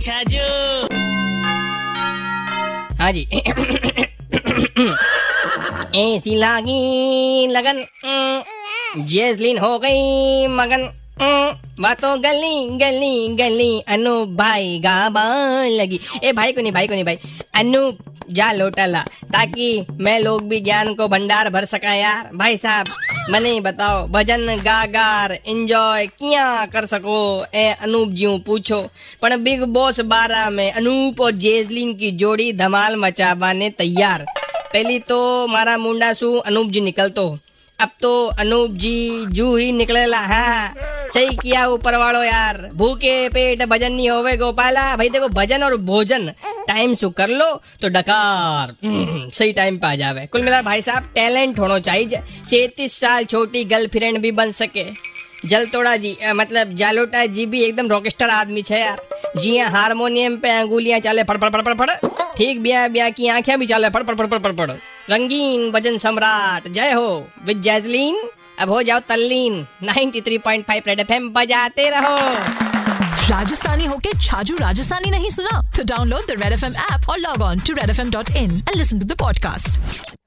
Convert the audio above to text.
अच्छा हाँ जी। ऐसी लागी लगन जैसलिन हो गई मगन बातों गली गली गली, अनु भाई गाबा लगी। ए भाई को नहीं, भाई को नहीं, भाई। अनु, जा लोटला, ताकि मैं लोग भी ज्ञान को भंडार भर सका यार। भाई साहब। મને बताओ, भजन गा गार एंजॉय किया कर सको? ए, अनूप जी पूछो। पर बिग बॉस बारह में अनूप और जेजलिन की जोड़ी धमाल मचावाने तैयार। पहली तो मारा मुंडा सु अनूप जी निकलतो अब तो अनूप जी जू ही निकलेला हाँ सही किया ऊपर वालों यार। भूखे पेट भजन नहीं होवे गोपाला। भाई देखो भजन और भोजन टाइम सु कर लो तो डकार। हम्म, सही टाइम पे आ जावे। कुल मिला भाई साहब टैलेंट होना चाहिए। सैतीस साल छोटी गर्लफ्रेंड भी बन सके। जलतोड़ा जी अ, मतलब जालोटा जी भी एकदम रॉकस्टार आदमी छे यार। जी हारमोनियम पे अंगुलियाँ चाले फड़ फड़ फड़ फड़ ठीक ब्याह ब्याह की आँखें भी चाले फड़ फड़ फड़ फड़ फड़। रंगीन भजन सम्राट। जय हो, विद जैजलीन अब हो जाओ तल्लीन। 93.5 रेड एफएम बजाते रहो। राजस्थानी होके छाजू राजस्थानी नहीं सुना? तो download the Red FM app और log on to Red F M dot in and listen to the podcast